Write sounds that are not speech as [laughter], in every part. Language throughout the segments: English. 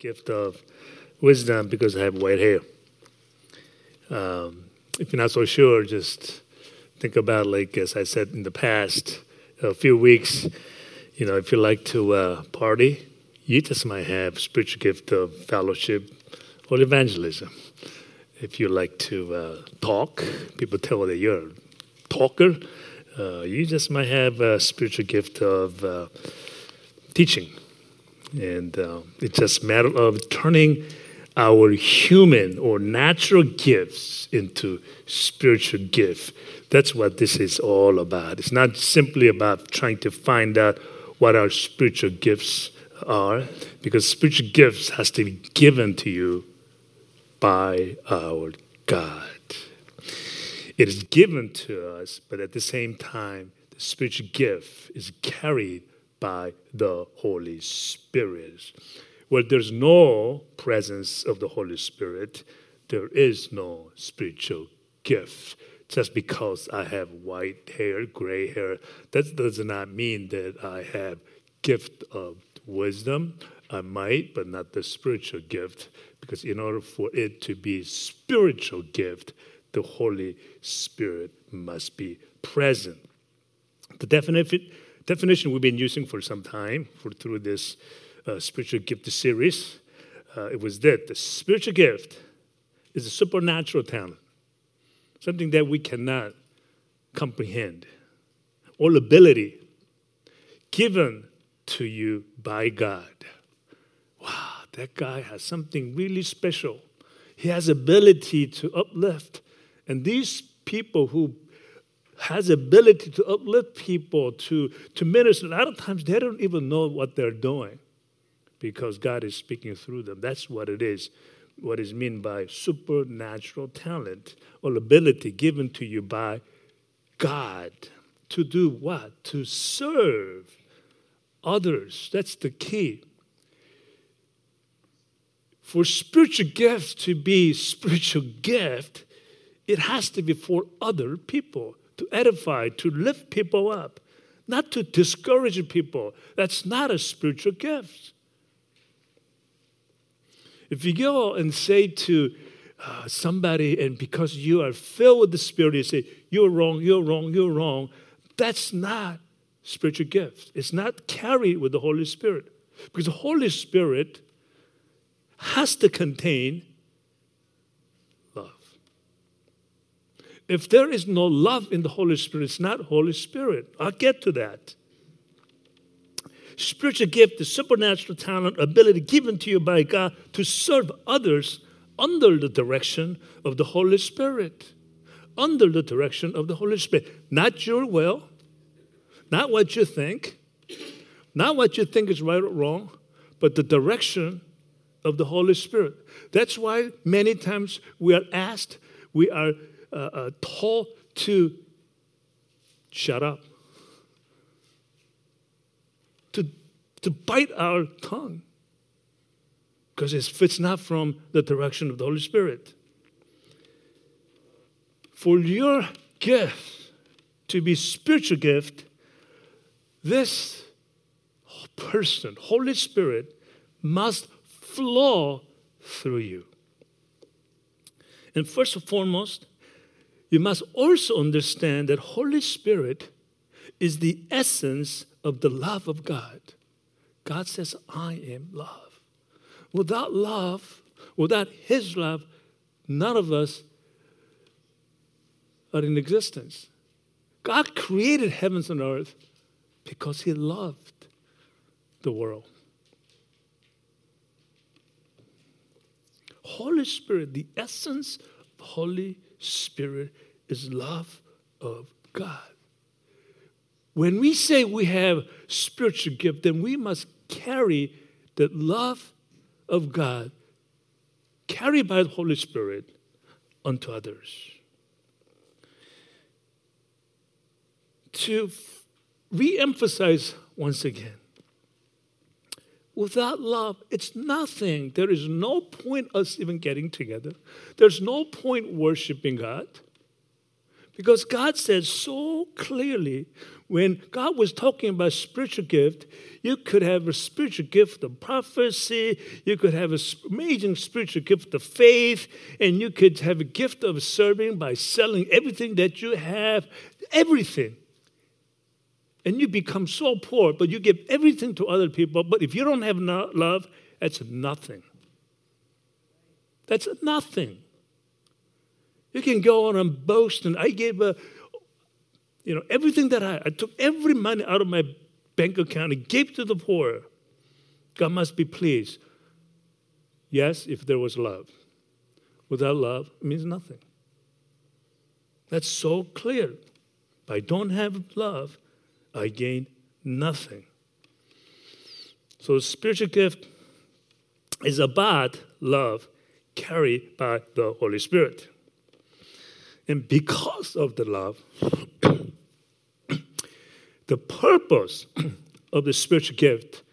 gift of wisdom because I have white hair. Um, if you're not so sure, just think about, like, as I said in the past, a few weeks, you know, if you like to uh, party, you just might have spiritual gift of fellowship or evangelism. If you like to uh, talk, people tell that you're a talker. Uh, you just might have a spiritual gift of uh, teaching. And uh, it's just a matter of turning our human or natural gifts into spiritual gift. That's what this is all about. It's not simply about trying to find out what our spiritual gifts are, because spiritual gifts has to be given to you by our God. It is given to us, but at the same time, the spiritual gift is carried by the Holy Spirit. Where there's no presence of the Holy Spirit, there is no spiritual gift. Just because I have white hair, gray hair, that does not mean that I have gift of wisdom. I might, but not the spiritual gift, because in order for it to be spiritual gift, the Holy Spirit must be present. The definition definition we've been using for some time for, through this uh, spiritual gift series. Uh, it was that the spiritual gift is a supernatural talent, something that we cannot comprehend, or ability given to you by God. Wow, that guy has something really special. He has ability to uplift, and these people who has ability to uplift people, to, to minister. A lot of times they don't even know what they're doing because God is speaking through them. That's what it is, what is meant by supernatural talent or ability given to you by God. To do what? To serve others. That's the key. For spiritual gifts to be spiritual gift, it has to be for other people to edify, to lift people up, not to discourage people. That's not a spiritual gift. If you go and say to uh, somebody, and because you are filled with the Spirit, you say, You're wrong, you're wrong, you're wrong, that's not spiritual gift. It's not carried with the Holy Spirit. Because the Holy Spirit has to contain If there is no love in the Holy Spirit, it's not Holy Spirit. I'll get to that. Spiritual gift, the supernatural talent, ability given to you by God to serve others under the direction of the Holy Spirit. Under the direction of the Holy Spirit. Not your will, not what you think, not what you think is right or wrong, but the direction of the Holy Spirit. That's why many times we are asked, we are uh, told to shut up, to, to bite our tongue, because if it's not from the direction of the Holy Spirit. For your gift to be spiritual gift, this person, Holy Spirit, must flow through you. And first and foremost, you must also understand that Holy Spirit is the essence of the love of God. God says, I am love. Without love, without His love, none of us are in existence. God created heavens and earth because He loved the world. Holy Spirit, the essence of Holy Spirit is love of God. When we say we have spiritual gift, then we must carry the love of God, carried by the Holy Spirit, unto others. To re emphasize once again Without love, it's nothing. There is no point us even getting together. There's no point worshiping God Because God said so clearly when God was talking about spiritual gift, you could have a spiritual gift of prophecy, you could have an amazing spiritual gift of faith, and you could have a gift of serving by selling everything that you have, everything. And you become so poor, but you give everything to other people. But if you don't have love, that's nothing. That's nothing. You can go on and boast, and I gave a, you know, everything that I, I took every money out of my bank account and gave to the poor. God must be pleased. Yes, if there was love. Without love, it means nothing. That's so clear. If I don't have love, I gain nothing. So, the spiritual gift is about love carried by the Holy Spirit. And because of the love, [clears throat] the purpose [clears throat] of the spiritual gift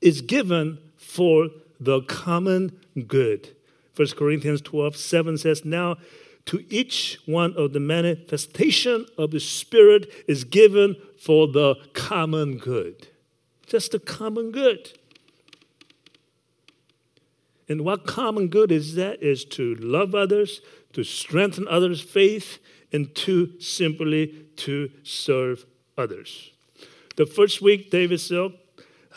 is given for the common good. 1 Corinthians 12 7 says, Now to each one of the manifestation of the Spirit is given for the common good. Just the common good. And what common good is that? Is to love others, to strengthen others' faith, and to simply to serve others. The first week, David Silk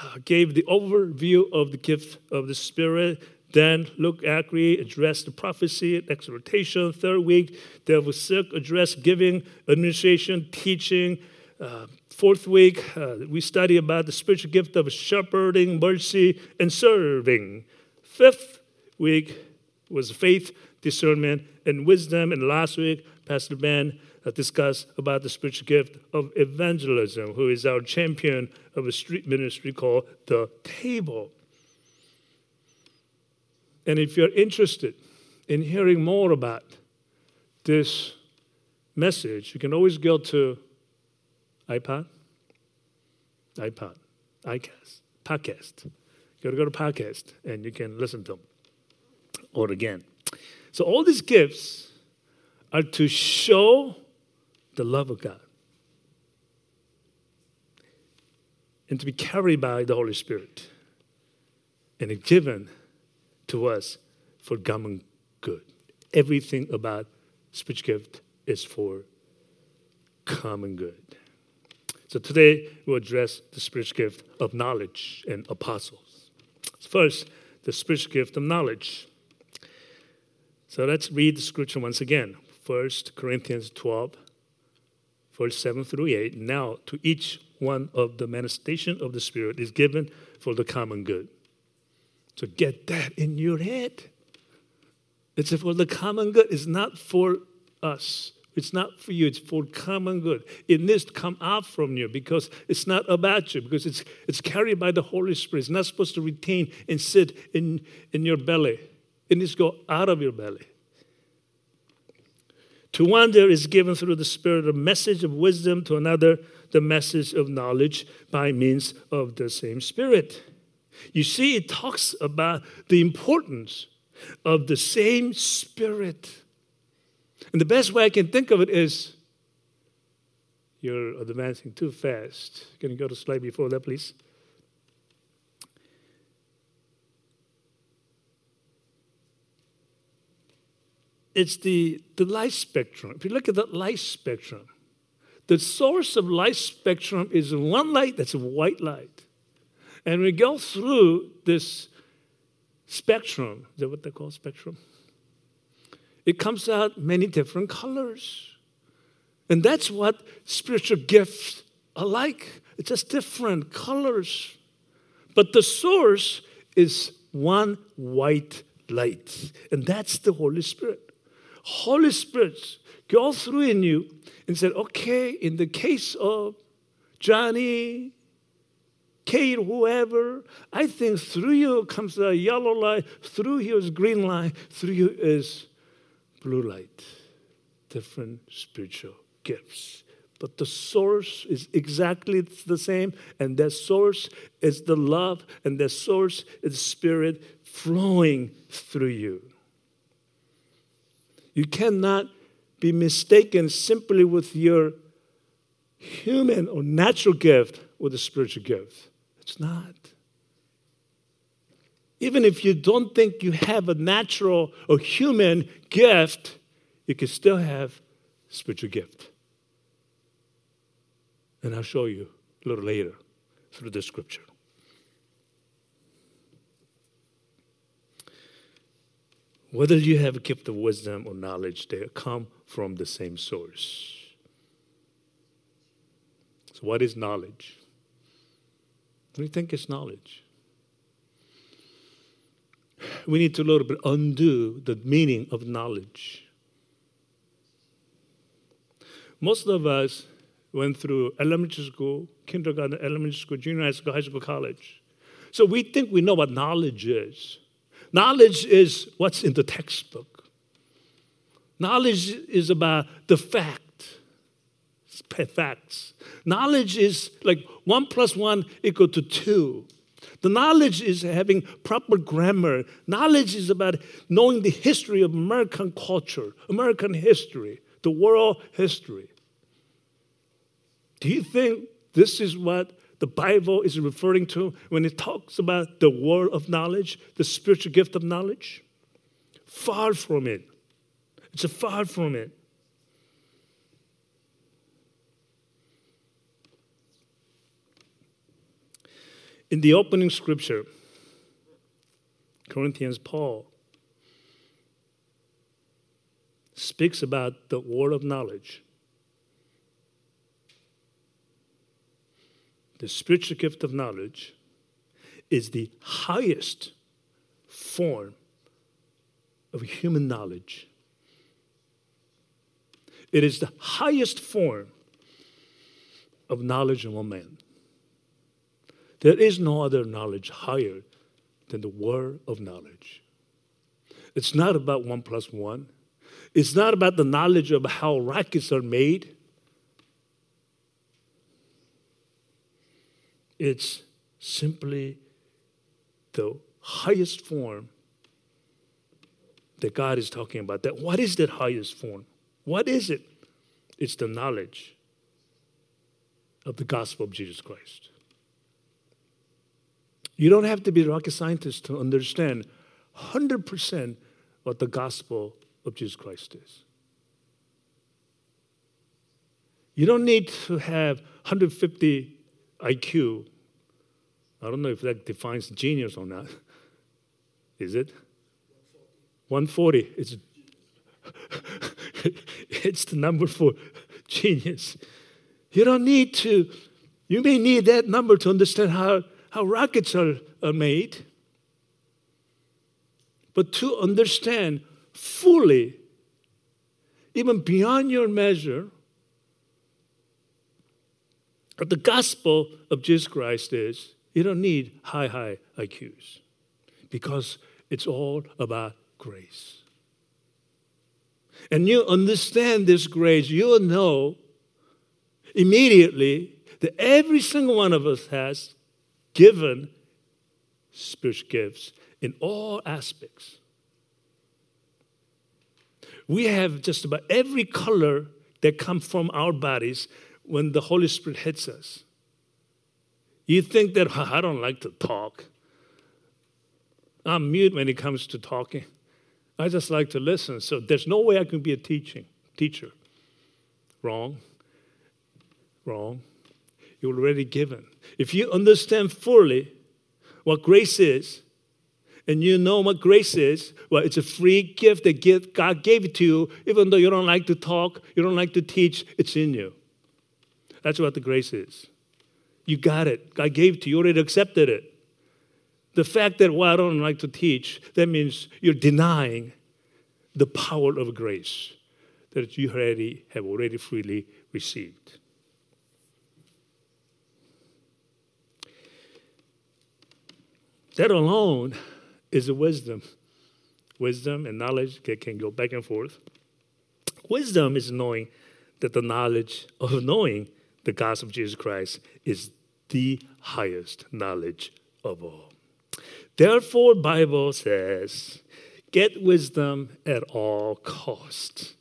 uh, gave the overview of the gift of the Spirit. Then Luke Ackery addressed the prophecy and exhortation. Third week, David Silk addressed giving, administration, teaching. Uh, fourth week, uh, we study about the spiritual gift of shepherding, mercy, and serving. Fifth week was faith, discernment, and wisdom. And last week, Pastor Ben uh, discussed about the spiritual gift of evangelism, who is our champion of a street ministry called The Table. And if you're interested in hearing more about this message, you can always go to iPod, iPod, iCast, podcast. You got to go to podcast and you can listen to them or again. So all these gifts are to show the love of God and to be carried by the Holy Spirit and given to us for common good. Everything about spiritual gift is for common good. So today we'll address the spiritual gift of knowledge and apostles. First, the spiritual gift of knowledge. So let's read the scripture once again. 1 Corinthians 12, verse 7 through 8. Now, to each one of the manifestation of the Spirit is given for the common good. So get that in your head. It's for the common good. It's not for us. It's not for you. It's for common good. It needs to come out from you because it's not about you, because it's, it's carried by the Holy Spirit. It's not supposed to retain and sit in, in your belly. It needs to go out of your belly. To one, there is given through the Spirit a message of wisdom, to another, the message of knowledge by means of the same Spirit. You see, it talks about the importance of the same Spirit. And the best way I can think of it is you're advancing too fast. Can you go to slide before that, please? It's the, the light spectrum. If you look at that light spectrum, the source of light spectrum is one light that's a white light. And we go through this spectrum. Is that what they call spectrum? It comes out many different colors. And that's what spiritual gifts are like. It's just different colors. But the source is one white light. And that's the Holy Spirit. Holy Spirit go through in you and said, okay, in the case of Johnny, Kate, whoever, I think through you comes a yellow light, through you is green light, through you is blue light. Different spiritual gifts. But the source is exactly the same, and that source is the love, and that source is spirit flowing through you. You cannot be mistaken simply with your human or natural gift or the spiritual gift. It's not. Even if you don't think you have a natural or human gift, you can still have spiritual gift. And I'll show you a little later through the scripture. Whether you have a gift of wisdom or knowledge, they come from the same source. So, what is knowledge? What do you think is knowledge? We need to a little bit undo the meaning of knowledge. Most of us went through elementary school, kindergarten, elementary school, junior high school, high school, college. So we think we know what knowledge is. Knowledge is what's in the textbook. Knowledge is about the fact, facts. Knowledge is like one plus one equal to two. The knowledge is having proper grammar. Knowledge is about knowing the history of American culture, American history, the world history. Do you think this is what the Bible is referring to when it talks about the word of knowledge, the spiritual gift of knowledge? Far from it. It's a far from it. In the opening scripture, Corinthians Paul speaks about the word of knowledge. The spiritual gift of knowledge is the highest form of human knowledge. It is the highest form of knowledge among men. There is no other knowledge higher than the word of knowledge. It's not about one plus one. It's not about the knowledge of how rockets are made. It's simply the highest form that God is talking about. That what is that highest form? What is it? It's the knowledge of the gospel of Jesus Christ. You don't have to be a rocket scientist to understand 100% what the gospel of Jesus Christ is. You don't need to have 150 IQ. I don't know if that defines genius or not. [laughs] Is it? 140. It's, [laughs] it's the number for genius. You don't need to, you may need that number to understand how, how rockets are, are made. But to understand fully, even beyond your measure, what the gospel of Jesus Christ is, you don't need high, high IQs because it's all about grace. And you understand this grace, you'll know immediately that every single one of us has given spiritual gifts in all aspects. We have just about every color that comes from our bodies when the Holy Spirit hits us. You think that [laughs] I don't like to talk. I'm mute when it comes to talking. I just like to listen. So there's no way I can be a teaching teacher. Wrong. Wrong. You're already given. If you understand fully what grace is, and you know what grace is, well, it's a free gift that God gave it to you, even though you don't like to talk, you don't like to teach, it's in you. That's what the grace is. You got it. God gave to you, you already accepted it. The fact that, well, I don't like to teach, that means you're denying the power of grace that you already have already freely received. That alone is a wisdom. Wisdom and knowledge can go back and forth. Wisdom is knowing that the knowledge of knowing the gospel of Jesus Christ is the highest knowledge of all. Therefore, Bible says, get wisdom at all cost.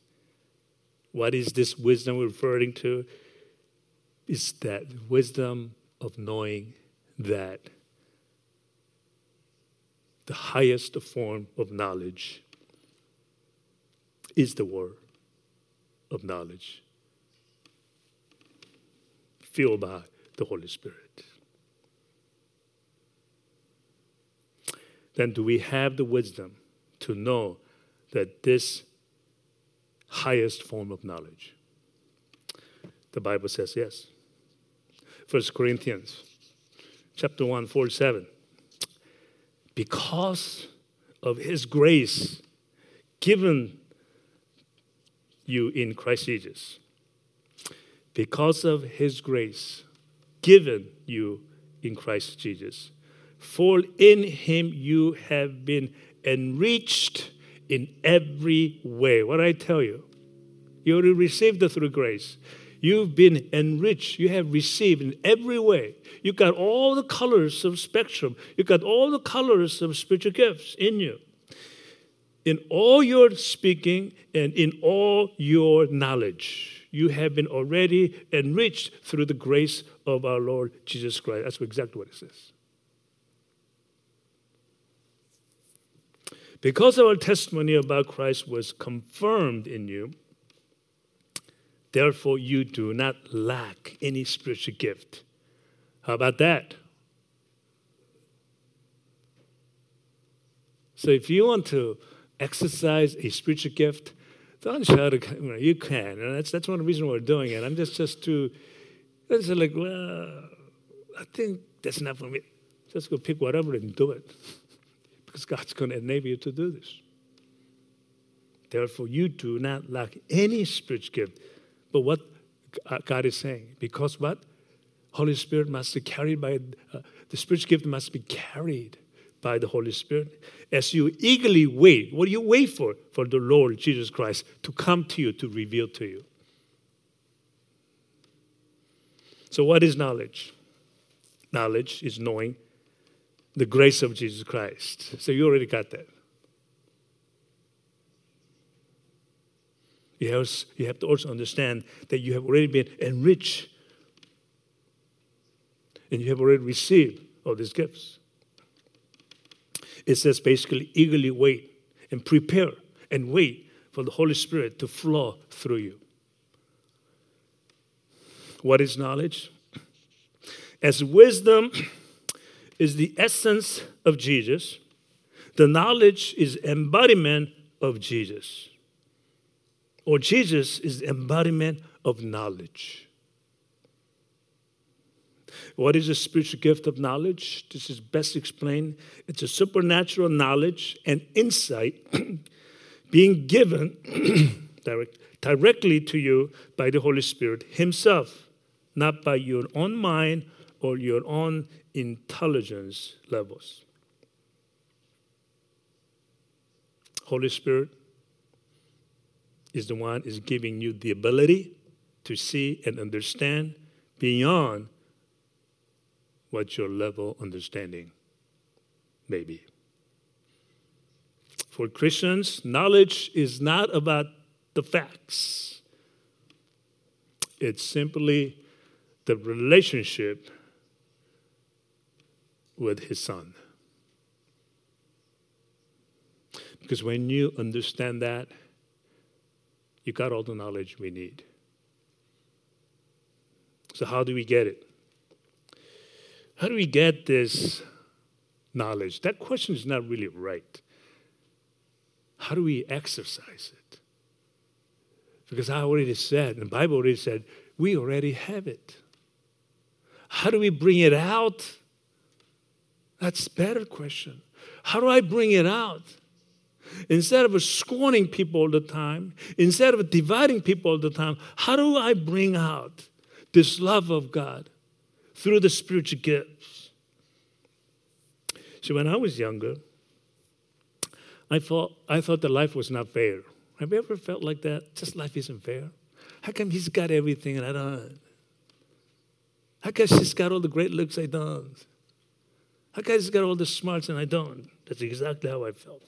What is this wisdom referring to? It's that wisdom of knowing that the highest form of knowledge is the word of knowledge, fueled by the Holy Spirit. Then, do we have the wisdom to know that this highest form of knowledge? The Bible says yes. 1 Corinthians chapter 1, 47. Because of his grace given you in Christ Jesus. Because of his grace given you in Christ Jesus. For in him you have been enriched in every way. What I tell you, you already received it through grace. You've been enriched. You have received in every way. You've got all the colors of spectrum. You've got all the colors of spiritual gifts in you in all your speaking and in all your knowledge. You have been already enriched through the grace of our Lord Jesus Christ. That's exactly what it says. Because our testimony about Christ was confirmed in you, therefore you do not lack any spiritual gift. How about that? So if you want to exercise a spiritual gift, don't try to, you, know, you can. And that's, that's one of the reasons we're doing it. I'm just, just too, it's like, well, I think that's not for me. Just go pick whatever and do it. [laughs] because God's going to enable you to do this. Therefore, you do not lack any spiritual gift. But what God is saying, because what? Holy Spirit must be carried by, uh, the spiritual gift must be carried by the Holy Spirit as you eagerly wait. What do you wait for? For the Lord Jesus Christ to come to you, to reveal to you. So, what is knowledge? Knowledge is knowing the grace of Jesus Christ. So, you already got that. You have, you have to also understand that you have already been enriched and you have already received all these gifts. It says basically, eagerly wait and prepare and wait for the Holy Spirit to flow through you. What is knowledge? As wisdom is the essence of Jesus, the knowledge is embodiment of Jesus. Or Jesus is the embodiment of knowledge. What is a spiritual gift of knowledge? This is best explained. It's a supernatural knowledge and insight [clears throat] being given [clears throat] direct, directly to you by the Holy Spirit Himself, not by your own mind or your own intelligence levels. Holy Spirit is the one is giving you the ability to see and understand beyond what your level understanding may be. For Christians, knowledge is not about the facts. It's simply the relationship with his son. Because when you understand that, you got all the knowledge we need. So, how do we get it? How do we get this knowledge? That question is not really right. How do we exercise it? Because I already said, and the Bible already said, we already have it. How do we bring it out? That's a better question. How do I bring it out? Instead of scorning people all the time, instead of dividing people all the time, how do I bring out this love of God? Through the spiritual gifts. So when I was younger, I thought I thought that life was not fair. Have you ever felt like that? Just life isn't fair. How come he's got everything and I don't? How come she's got all the great looks I don't? How come he's got all the smarts and I don't? That's exactly how I felt.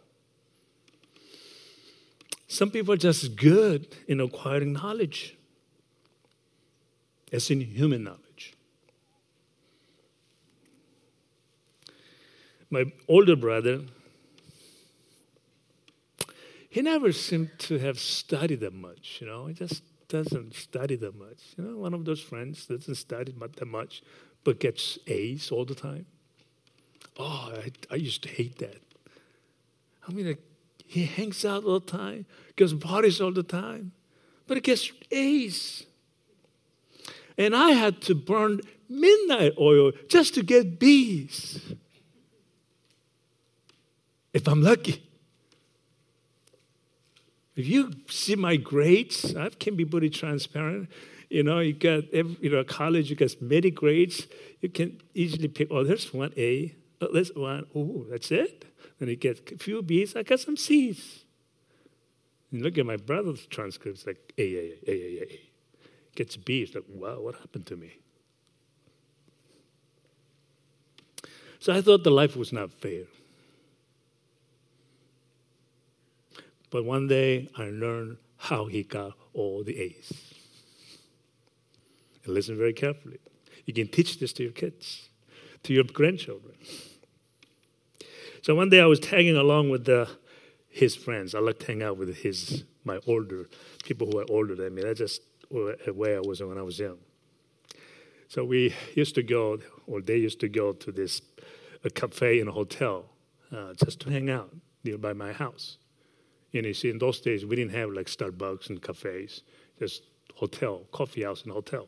Some people are just good in acquiring knowledge, as in human knowledge. My older brother, he never seemed to have studied that much, you know. He just doesn't study that much. You know, one of those friends doesn't study that much, but gets A's all the time. Oh, I, I used to hate that. I mean, like, he hangs out all the time, goes parties all the time, but he gets A's. And I had to burn midnight oil just to get B's. If I'm lucky. If you see my grades, I can be pretty transparent. You know, you got every, you know college, you got many grades. You can easily pick. Oh, there's one A. Oh, there's one. Oh, that's it. Then you get a few B's. I got some C's. You look at my brother's transcripts, like A, A, A, A, A. Gets B's. Like, wow, what happened to me? So I thought the life was not fair. But one day I learned how he got all the A's. And listen very carefully. You can teach this to your kids, to your grandchildren. So one day I was tagging along with the, his friends. I like to hang out with his my older people who are older than me. That's just where I was when I was young. So we used to go, or they used to go to this a cafe in a hotel uh, just to hang out nearby my house. You see, in those days, we didn't have like Starbucks and cafes, just hotel, coffee house and hotel.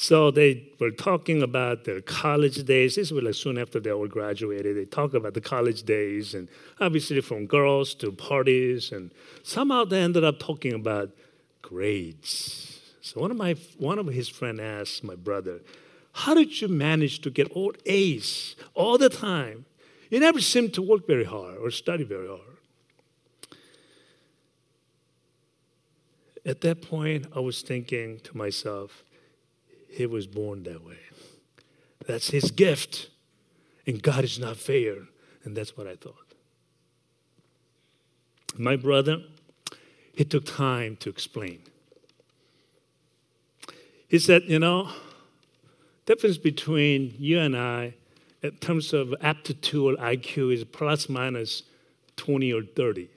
So they were talking about their college days. This was like soon after they all graduated. They talk about the college days, and obviously from girls to parties, and somehow they ended up talking about grades. So one of my one of his friend asked my brother, "How did you manage to get all A's all the time?" You never seemed to work very hard or study very hard. At that point, I was thinking to myself, he was born that way. That's his gift. And God is not fair. And that's what I thought. My brother, he took time to explain. He said, You know, difference between you and I in terms of aptitude or IQ is plus minus 20 or 30.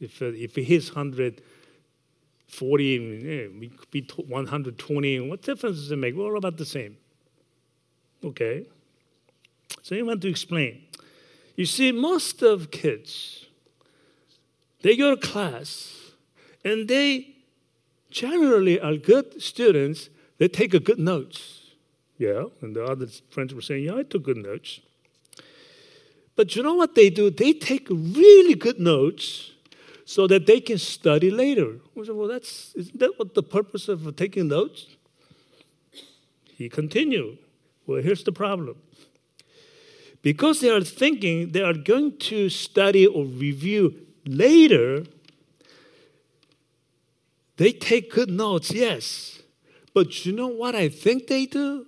If, if he hits 140, yeah, we could be 120. What difference does it make? We're all about the same. Okay. So he went to explain. You see, most of kids, they go to class and they generally are good students. They take a good notes. Yeah, and the other friends were saying, Yeah, I took good notes. But you know what they do? They take really good notes so that they can study later. said, well, that's isn't that what the purpose of taking notes? He continued. Well, here's the problem. Because they are thinking they are going to study or review later, they take good notes, yes. But you know what I think they do?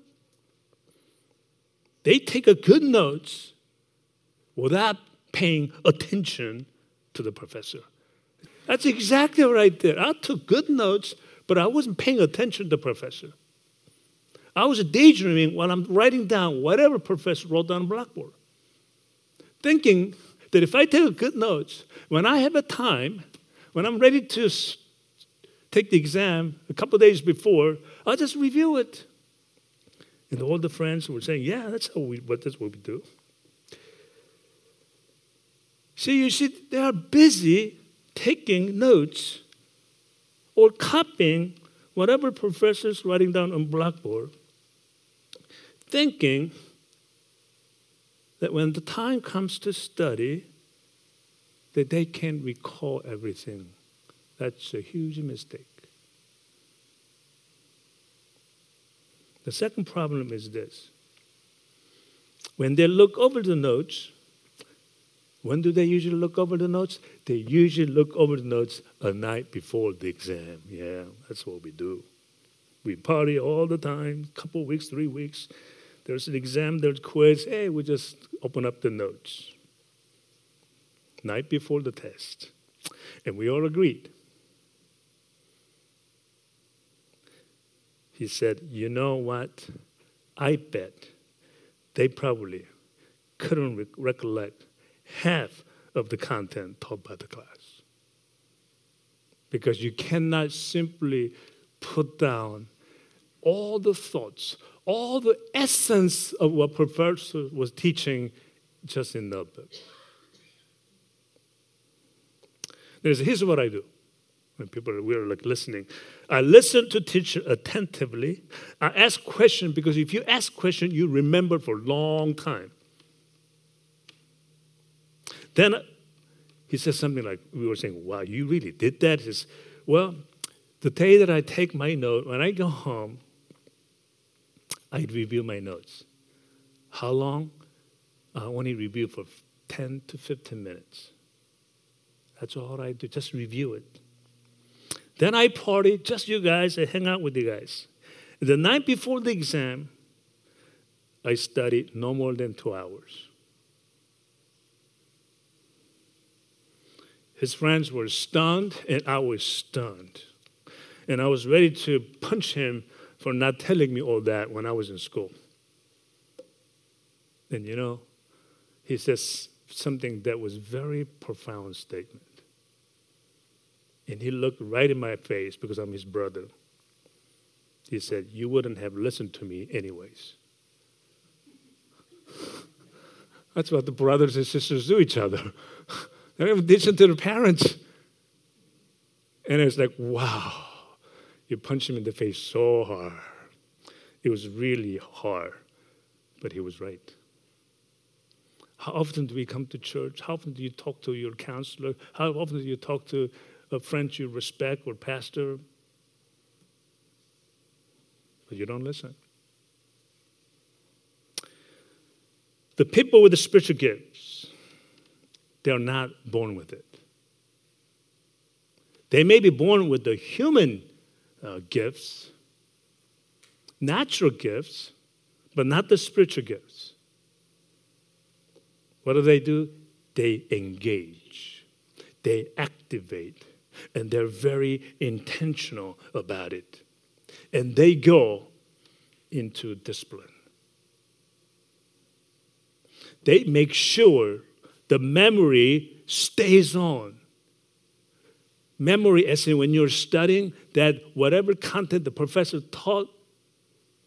They take a good notes without paying attention to the professor. That's exactly right there. I took good notes, but I wasn't paying attention to the professor. I was daydreaming while I'm writing down whatever professor wrote down on the blackboard, thinking that if I take good notes, when I have a time, when I'm ready to take the exam a couple days before, I'll just review it. And all the friends were saying, Yeah, that's how we what that's what we do. See, you see, they are busy taking notes or copying whatever professor's writing down on blackboard, thinking that when the time comes to study, that they can recall everything. That's a huge mistake. The second problem is this when they look over the notes, when do they usually look over the notes? They usually look over the notes a night before the exam. Yeah, that's what we do. We party all the time, couple weeks, three weeks. There's an exam, there's a quiz. Hey, we just open up the notes. night before the test. And we all agreed. He said, You know what? I bet they probably couldn't re- recollect half of the content taught by the class. Because you cannot simply put down all the thoughts, all the essence of what professor was teaching just in the book. There's, here's what I do when people are, we're like listening. I listen to teacher attentively. I ask question because if you ask question, you remember for a long time. Then he says something like, we were saying, wow, you really did that? He says, well, the day that I take my note, when I go home, I review my notes. How long? I only review for 10 to 15 minutes. That's all I do, just review it. Then I party, just you guys, I hang out with you guys. The night before the exam, I studied no more than two hours. His friends were stunned, and I was stunned. And I was ready to punch him for not telling me all that when I was in school. And you know, he says something that was very profound statement. And he looked right in my face because I'm his brother. He said, You wouldn't have listened to me anyways. [laughs] That's what the brothers and sisters do each other. they don't listen to their parents. And it's like, wow. You punch him in the face so hard. It was really hard, but he was right. How often do we come to church? How often do you talk to your counselor? How often do you talk to a friend you respect or pastor? But you don't listen. The people with the spiritual gifts, they're not born with it. They may be born with the human uh, gifts, natural gifts, but not the spiritual gifts. What do they do? They engage, they activate, and they're very intentional about it. And they go into discipline. They make sure the memory stays on memory as in when you're studying that whatever content the professor taught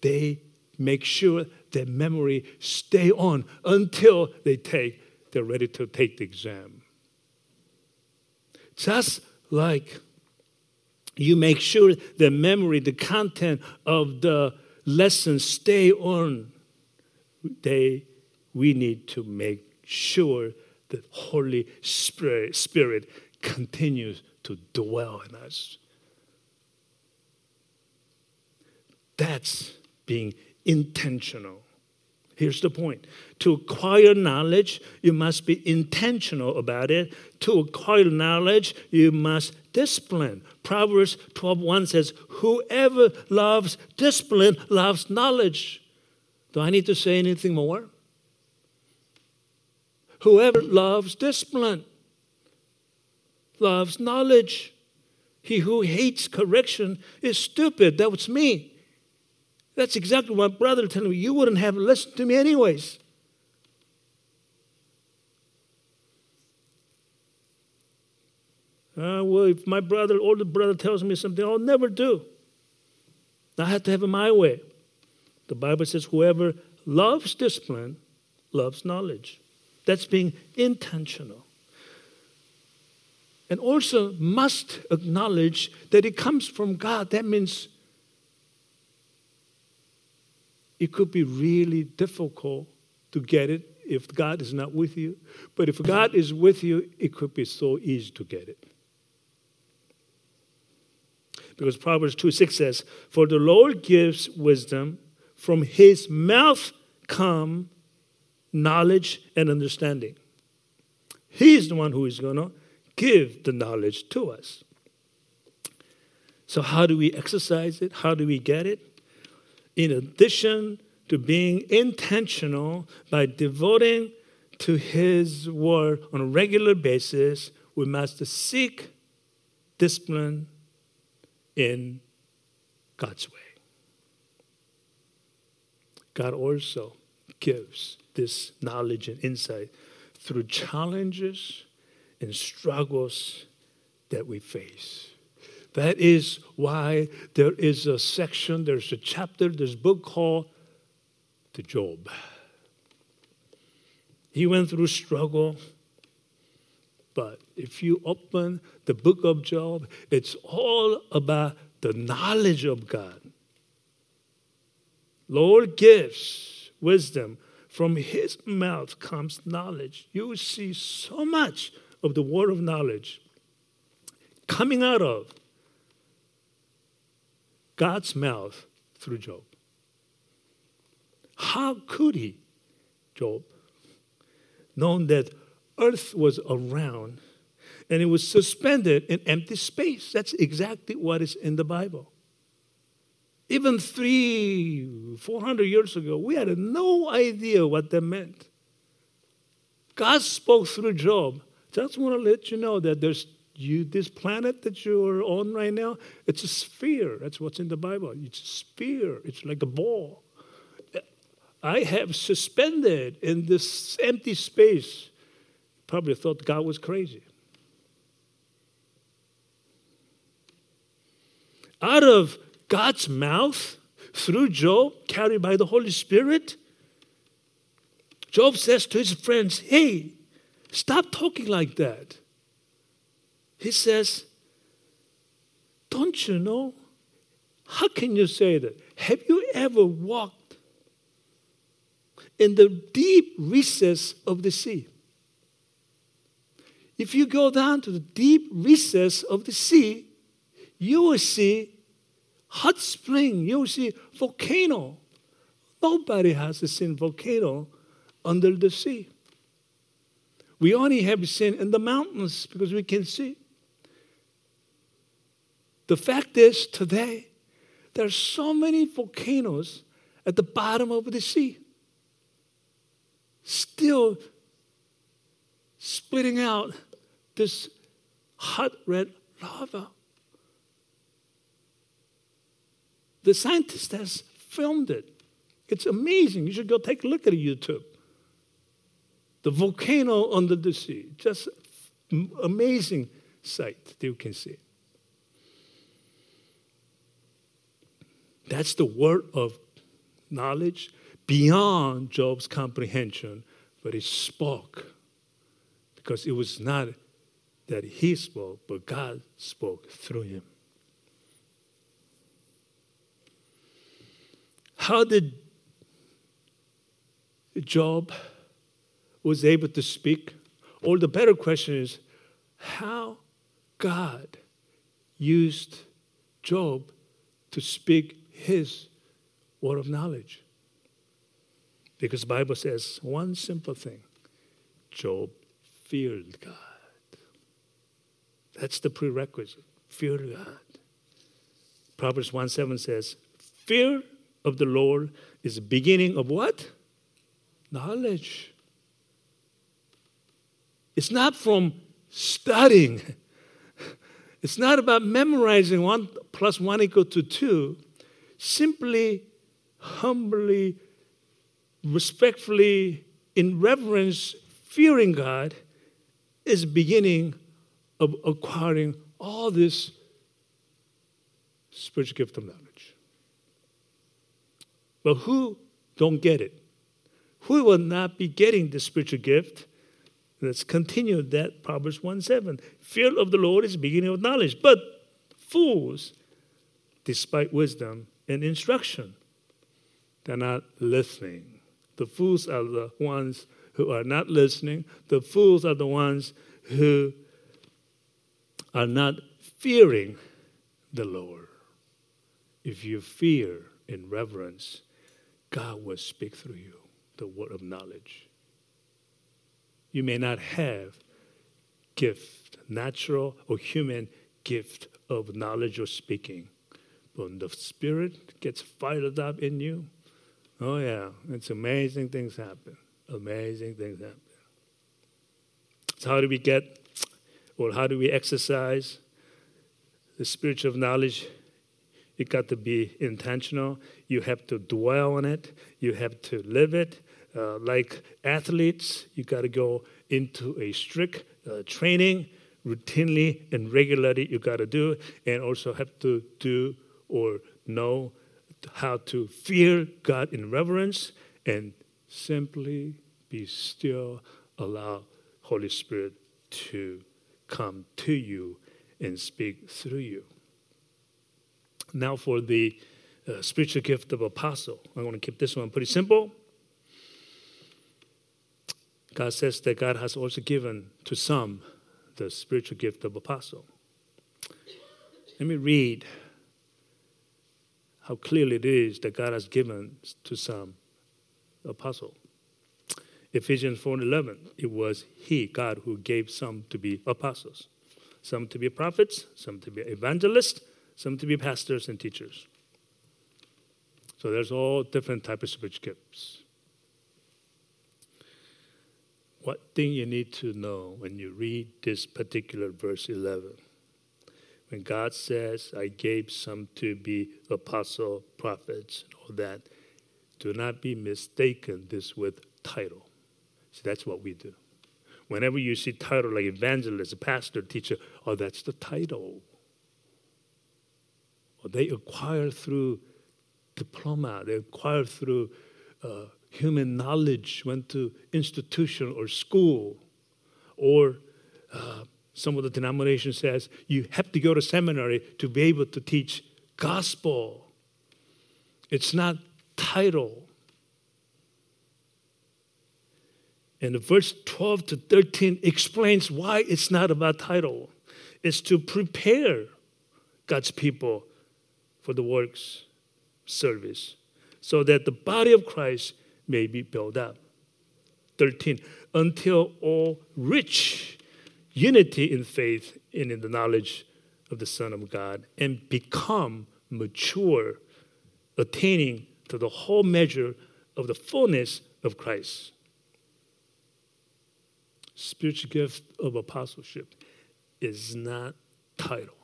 they make sure that memory stay on until they take they're ready to take the exam just like you make sure the memory the content of the lesson stay on they we need to make sure the holy spirit, spirit continues to dwell in us. That's being intentional. Here's the point to acquire knowledge, you must be intentional about it. To acquire knowledge, you must discipline. Proverbs 12:1 says, Whoever loves discipline loves knowledge. Do I need to say anything more? Whoever loves discipline loves knowledge. He who hates correction is stupid. That was me. That's exactly what my brother told me. You wouldn't have listened to me anyways. Uh, well, if my brother, older brother, tells me something, I'll never do. I have to have it my way. The Bible says, whoever loves discipline loves knowledge. That's being intentional and also must acknowledge that it comes from God. That means it could be really difficult to get it if God is not with you. But if God is with you, it could be so easy to get it. Because Proverbs 2 6 says, For the Lord gives wisdom, from his mouth come knowledge and understanding. He's the one who is going to give the knowledge to us. So, how do we exercise it? How do we get it? In addition to being intentional by devoting to His word on a regular basis, we must seek discipline in God's way. God also gives this knowledge and insight through challenges and struggles that we face. That is why there is a section, there's a chapter, there's a book called The Job. He went through struggle, but if you open the book of Job, it's all about the knowledge of God. Lord gives wisdom. From his mouth comes knowledge. You see so much of the word of knowledge coming out of God's mouth through Job. How could he, Job, known that earth was around and it was suspended in empty space? That's exactly what is in the Bible. Even three, four hundred years ago, we had no idea what that meant. God spoke through Job. Just want to let you know that there's you, this planet that you're on right now, it's a sphere. That's what's in the Bible. It's a sphere. It's like a ball. I have suspended in this empty space. Probably thought God was crazy. Out of God's mouth, through Job, carried by the Holy Spirit, Job says to his friends, Hey, stop talking like that. He says, Don't you know? How can you say that? Have you ever walked in the deep recess of the sea? If you go down to the deep recess of the sea, you will see hot spring, you will see volcano. Nobody has seen volcano under the sea. We only have seen in the mountains because we can see. The fact is, today, there are so many volcanoes at the bottom of the sea, still splitting out this hot red lava. The scientist has filmed it. It's amazing. You should go take a look at YouTube. The volcano under the sea. Just amazing sight that you can see. That's the word of knowledge beyond Job's comprehension, but he spoke because it was not that he spoke, but God spoke through him. How did Job was able to speak? Or the better question is how God used Job to speak his word of knowledge. Because the Bible says one simple thing Job feared God. That's the prerequisite. Fear God. Proverbs 1 7 says, Fear of the Lord is the beginning of what? Knowledge. It's not from studying. [laughs] It's not about memorizing one plus one equal to two simply, humbly, respectfully, in reverence, fearing God is beginning of acquiring all this spiritual gift of knowledge. But who don't get it? Who will not be getting the spiritual gift? Let's continue that Proverbs 1 7. Fear of the Lord is the beginning of knowledge, but fools, despite wisdom, and instruction. They're not listening. The fools are the ones who are not listening. The fools are the ones who are not fearing the Lord. If you fear in reverence, God will speak through you the word of knowledge. You may not have gift, natural or human gift of knowledge or speaking, but when the Spirit gets fired up in you, oh yeah, it's amazing things happen. Amazing things happen. So how do we get, or how do we exercise the spiritual knowledge? You got to be intentional. You have to dwell on it. You have to live it. Uh, like athletes, you got to go into a strict uh, training routinely and regularly. You got to do, and also have to do or know how to fear God in reverence and simply be still. Allow Holy Spirit to come to you and speak through you. Now, for the uh, spiritual gift of apostle, I want to keep this one pretty simple. God says that God has also given to some the spiritual gift of apostle. Let me read how clearly it is that God has given to some apostle. Ephesians 4:11 it was he God who gave some to be apostles, some to be prophets, some to be evangelists, some to be pastors and teachers. So there's all different types of spiritual gifts. What thing you need to know when you read this particular verse 11? When God says, I gave some to be apostle, prophets, and all that, do not be mistaken this with title. See, that's what we do. Whenever you see title like evangelist, pastor, teacher, oh, that's the title. Or they acquire through diploma, they acquire through uh, human knowledge, went to institution or school, or uh, some of the denomination says you have to go to seminary to be able to teach gospel. It's not title. And verse 12 to 13 explains why it's not about title. It's to prepare God's people for the works service so that the body of Christ may be built up. 13. Until all rich unity in faith and in the knowledge of the Son of God and become mature, attaining to the whole measure of the fullness of Christ. Spiritual gift of apostleship is not title.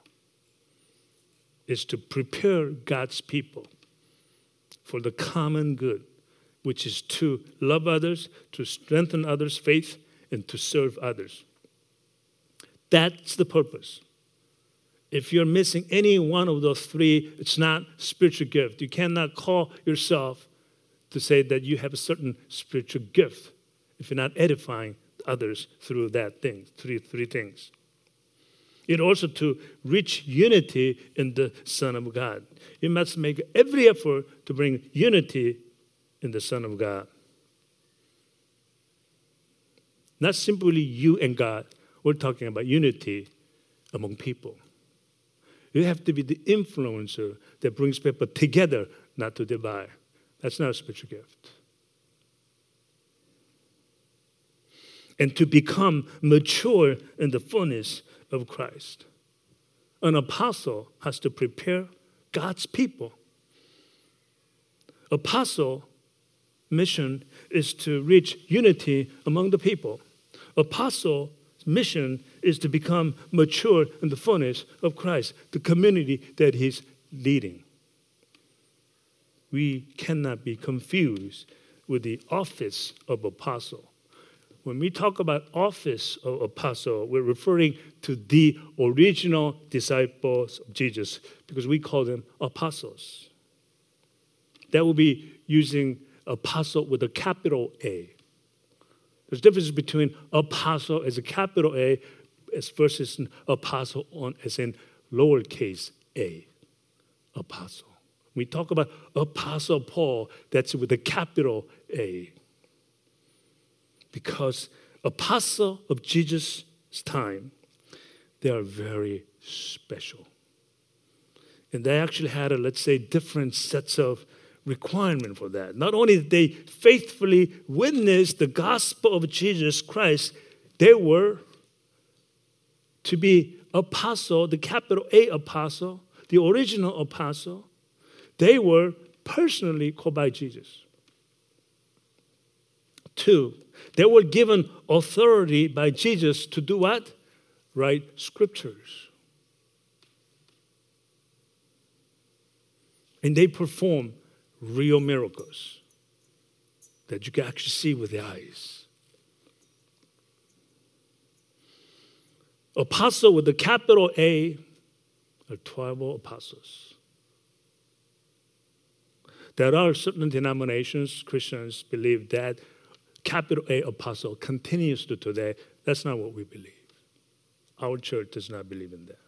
It's to prepare God's people for the common good which is to love others, to strengthen others' faith, and to serve others. That's the purpose. If you're missing any one of those three, it's not spiritual gift. You cannot call yourself to say that you have a certain spiritual gift if you're not edifying others through that thing, three, three things. It also to reach unity in the Son of God. You must make every effort to bring unity in the Son of God. Not simply you and God, we're talking about unity among people. You have to be the influencer that brings people together, not to divide. That's not a spiritual gift. And to become mature in the fullness of Christ. An apostle has to prepare God's people. Apostle mission is to reach unity among the people. Apostle mission is to become mature in the fullness of Christ, the community that he's leading. We cannot be confused with the office of apostle. When we talk about office of apostle, we're referring to the original disciples of Jesus because we call them apostles. That will be using apostle with a capital A. There's difference between apostle as a capital A as versus an apostle on as in lowercase a. Apostle. We talk about apostle Paul, that's with a capital A. Because apostle of Jesus' time, they are very special. And they actually had a, let's say, different sets of requirement for that. Not only did they faithfully witness the gospel of Jesus Christ, they were to be apostle, the capital A apostle, the original apostle. They were personally called by Jesus. Two, they were given authority by Jesus to do what? Write scriptures. And they perform real miracles that you can actually see with the eyes. Apostle with the capital A are 12 apostles. There are certain denominations, Christians believe that capital A apostle continues to today. That's not what we believe. Our church does not believe in that.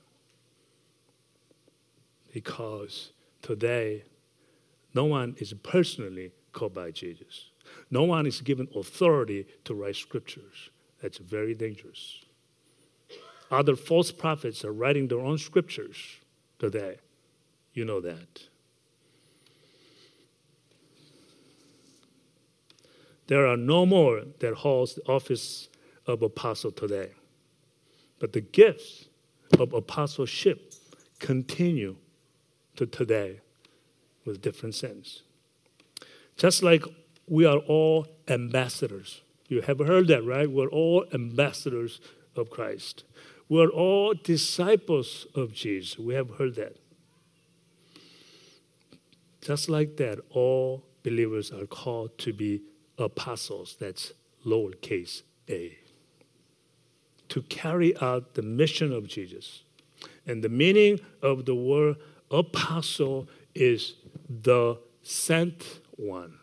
Because today, no one is personally called by Jesus. No one is given authority to write scriptures. That's very dangerous. Other false prophets are writing their own scriptures today. You know that. There are no more that holds the office of apostle today. But the gifts of apostleship continue to today with different sense. Just like we are all ambassadors. You have heard that, right? We're all ambassadors of Christ. We're all disciples of Jesus. We have heard that. Just like that, all believers are called to be apostles. That's lowercase a. To carry out the mission of Jesus. And the meaning of the word apostle is the sent one.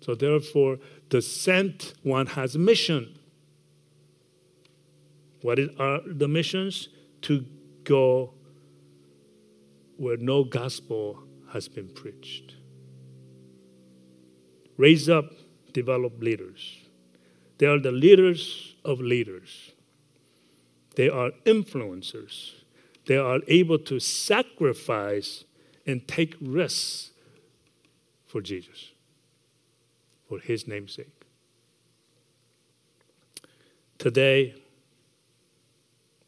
So, therefore, the sent one has a mission. What are the missions? To go where no gospel has been preached. Raise up, develop leaders. They are the leaders of leaders. They are influencers. They are able to sacrifice and take risks for Jesus, for his namesake. Today,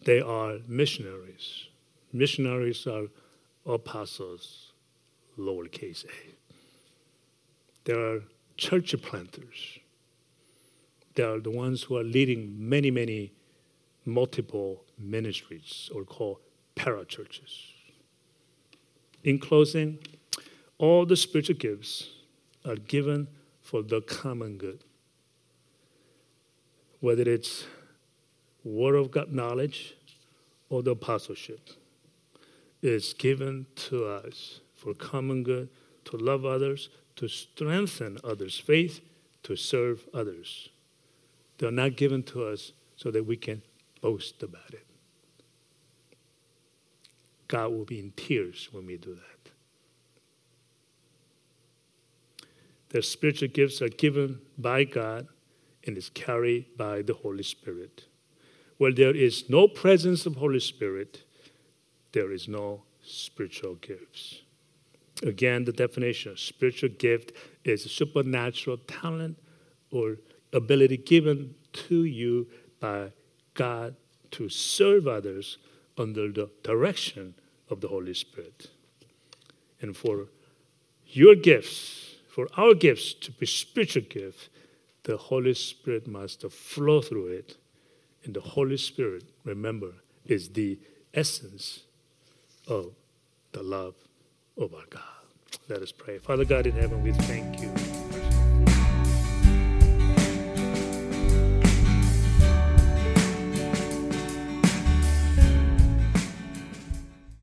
they are missionaries. Missionaries are apostles, lowercase a. There are church planters. They are the ones who are leading many, many multiple ministries or called parachurches. In closing, all the spiritual gifts are given for the common good. Whether it's word of God knowledge or the apostleship is given to us for common good, to love others, to strengthen others' faith, to serve others. They're not given to us so that we can boast about it. God will be in tears when we do that. Their spiritual gifts are given by God and is carried by the Holy Spirit. Where there is no presence of Holy Spirit, there is no spiritual gifts. Again, the definition of spiritual gift is a supernatural talent or ability given to you by God to serve others under the direction of the Holy Spirit. And for your gifts, for our gifts to be spiritual gifts, the Holy Spirit must flow through it. And the Holy Spirit, remember, is the essence of the love Oh of our God. Let us pray. Father God in heaven, we thank you.